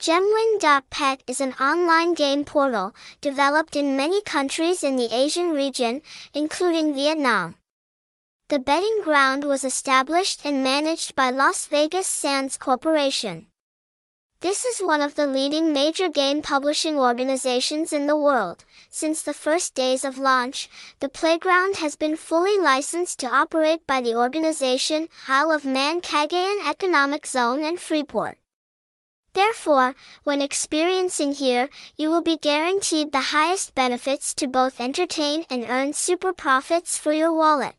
Gemwin.pet is an online game portal developed in many countries in the Asian region, including Vietnam. The betting ground was established and managed by Las Vegas Sands Corporation. This is one of the leading major game publishing organizations in the world. Since the first days of launch, the playground has been fully licensed to operate by the organization Isle of Man Cagayan Economic Zone and Freeport. Therefore, when experiencing here, you will be guaranteed the highest benefits to both entertain and earn super profits for your wallet.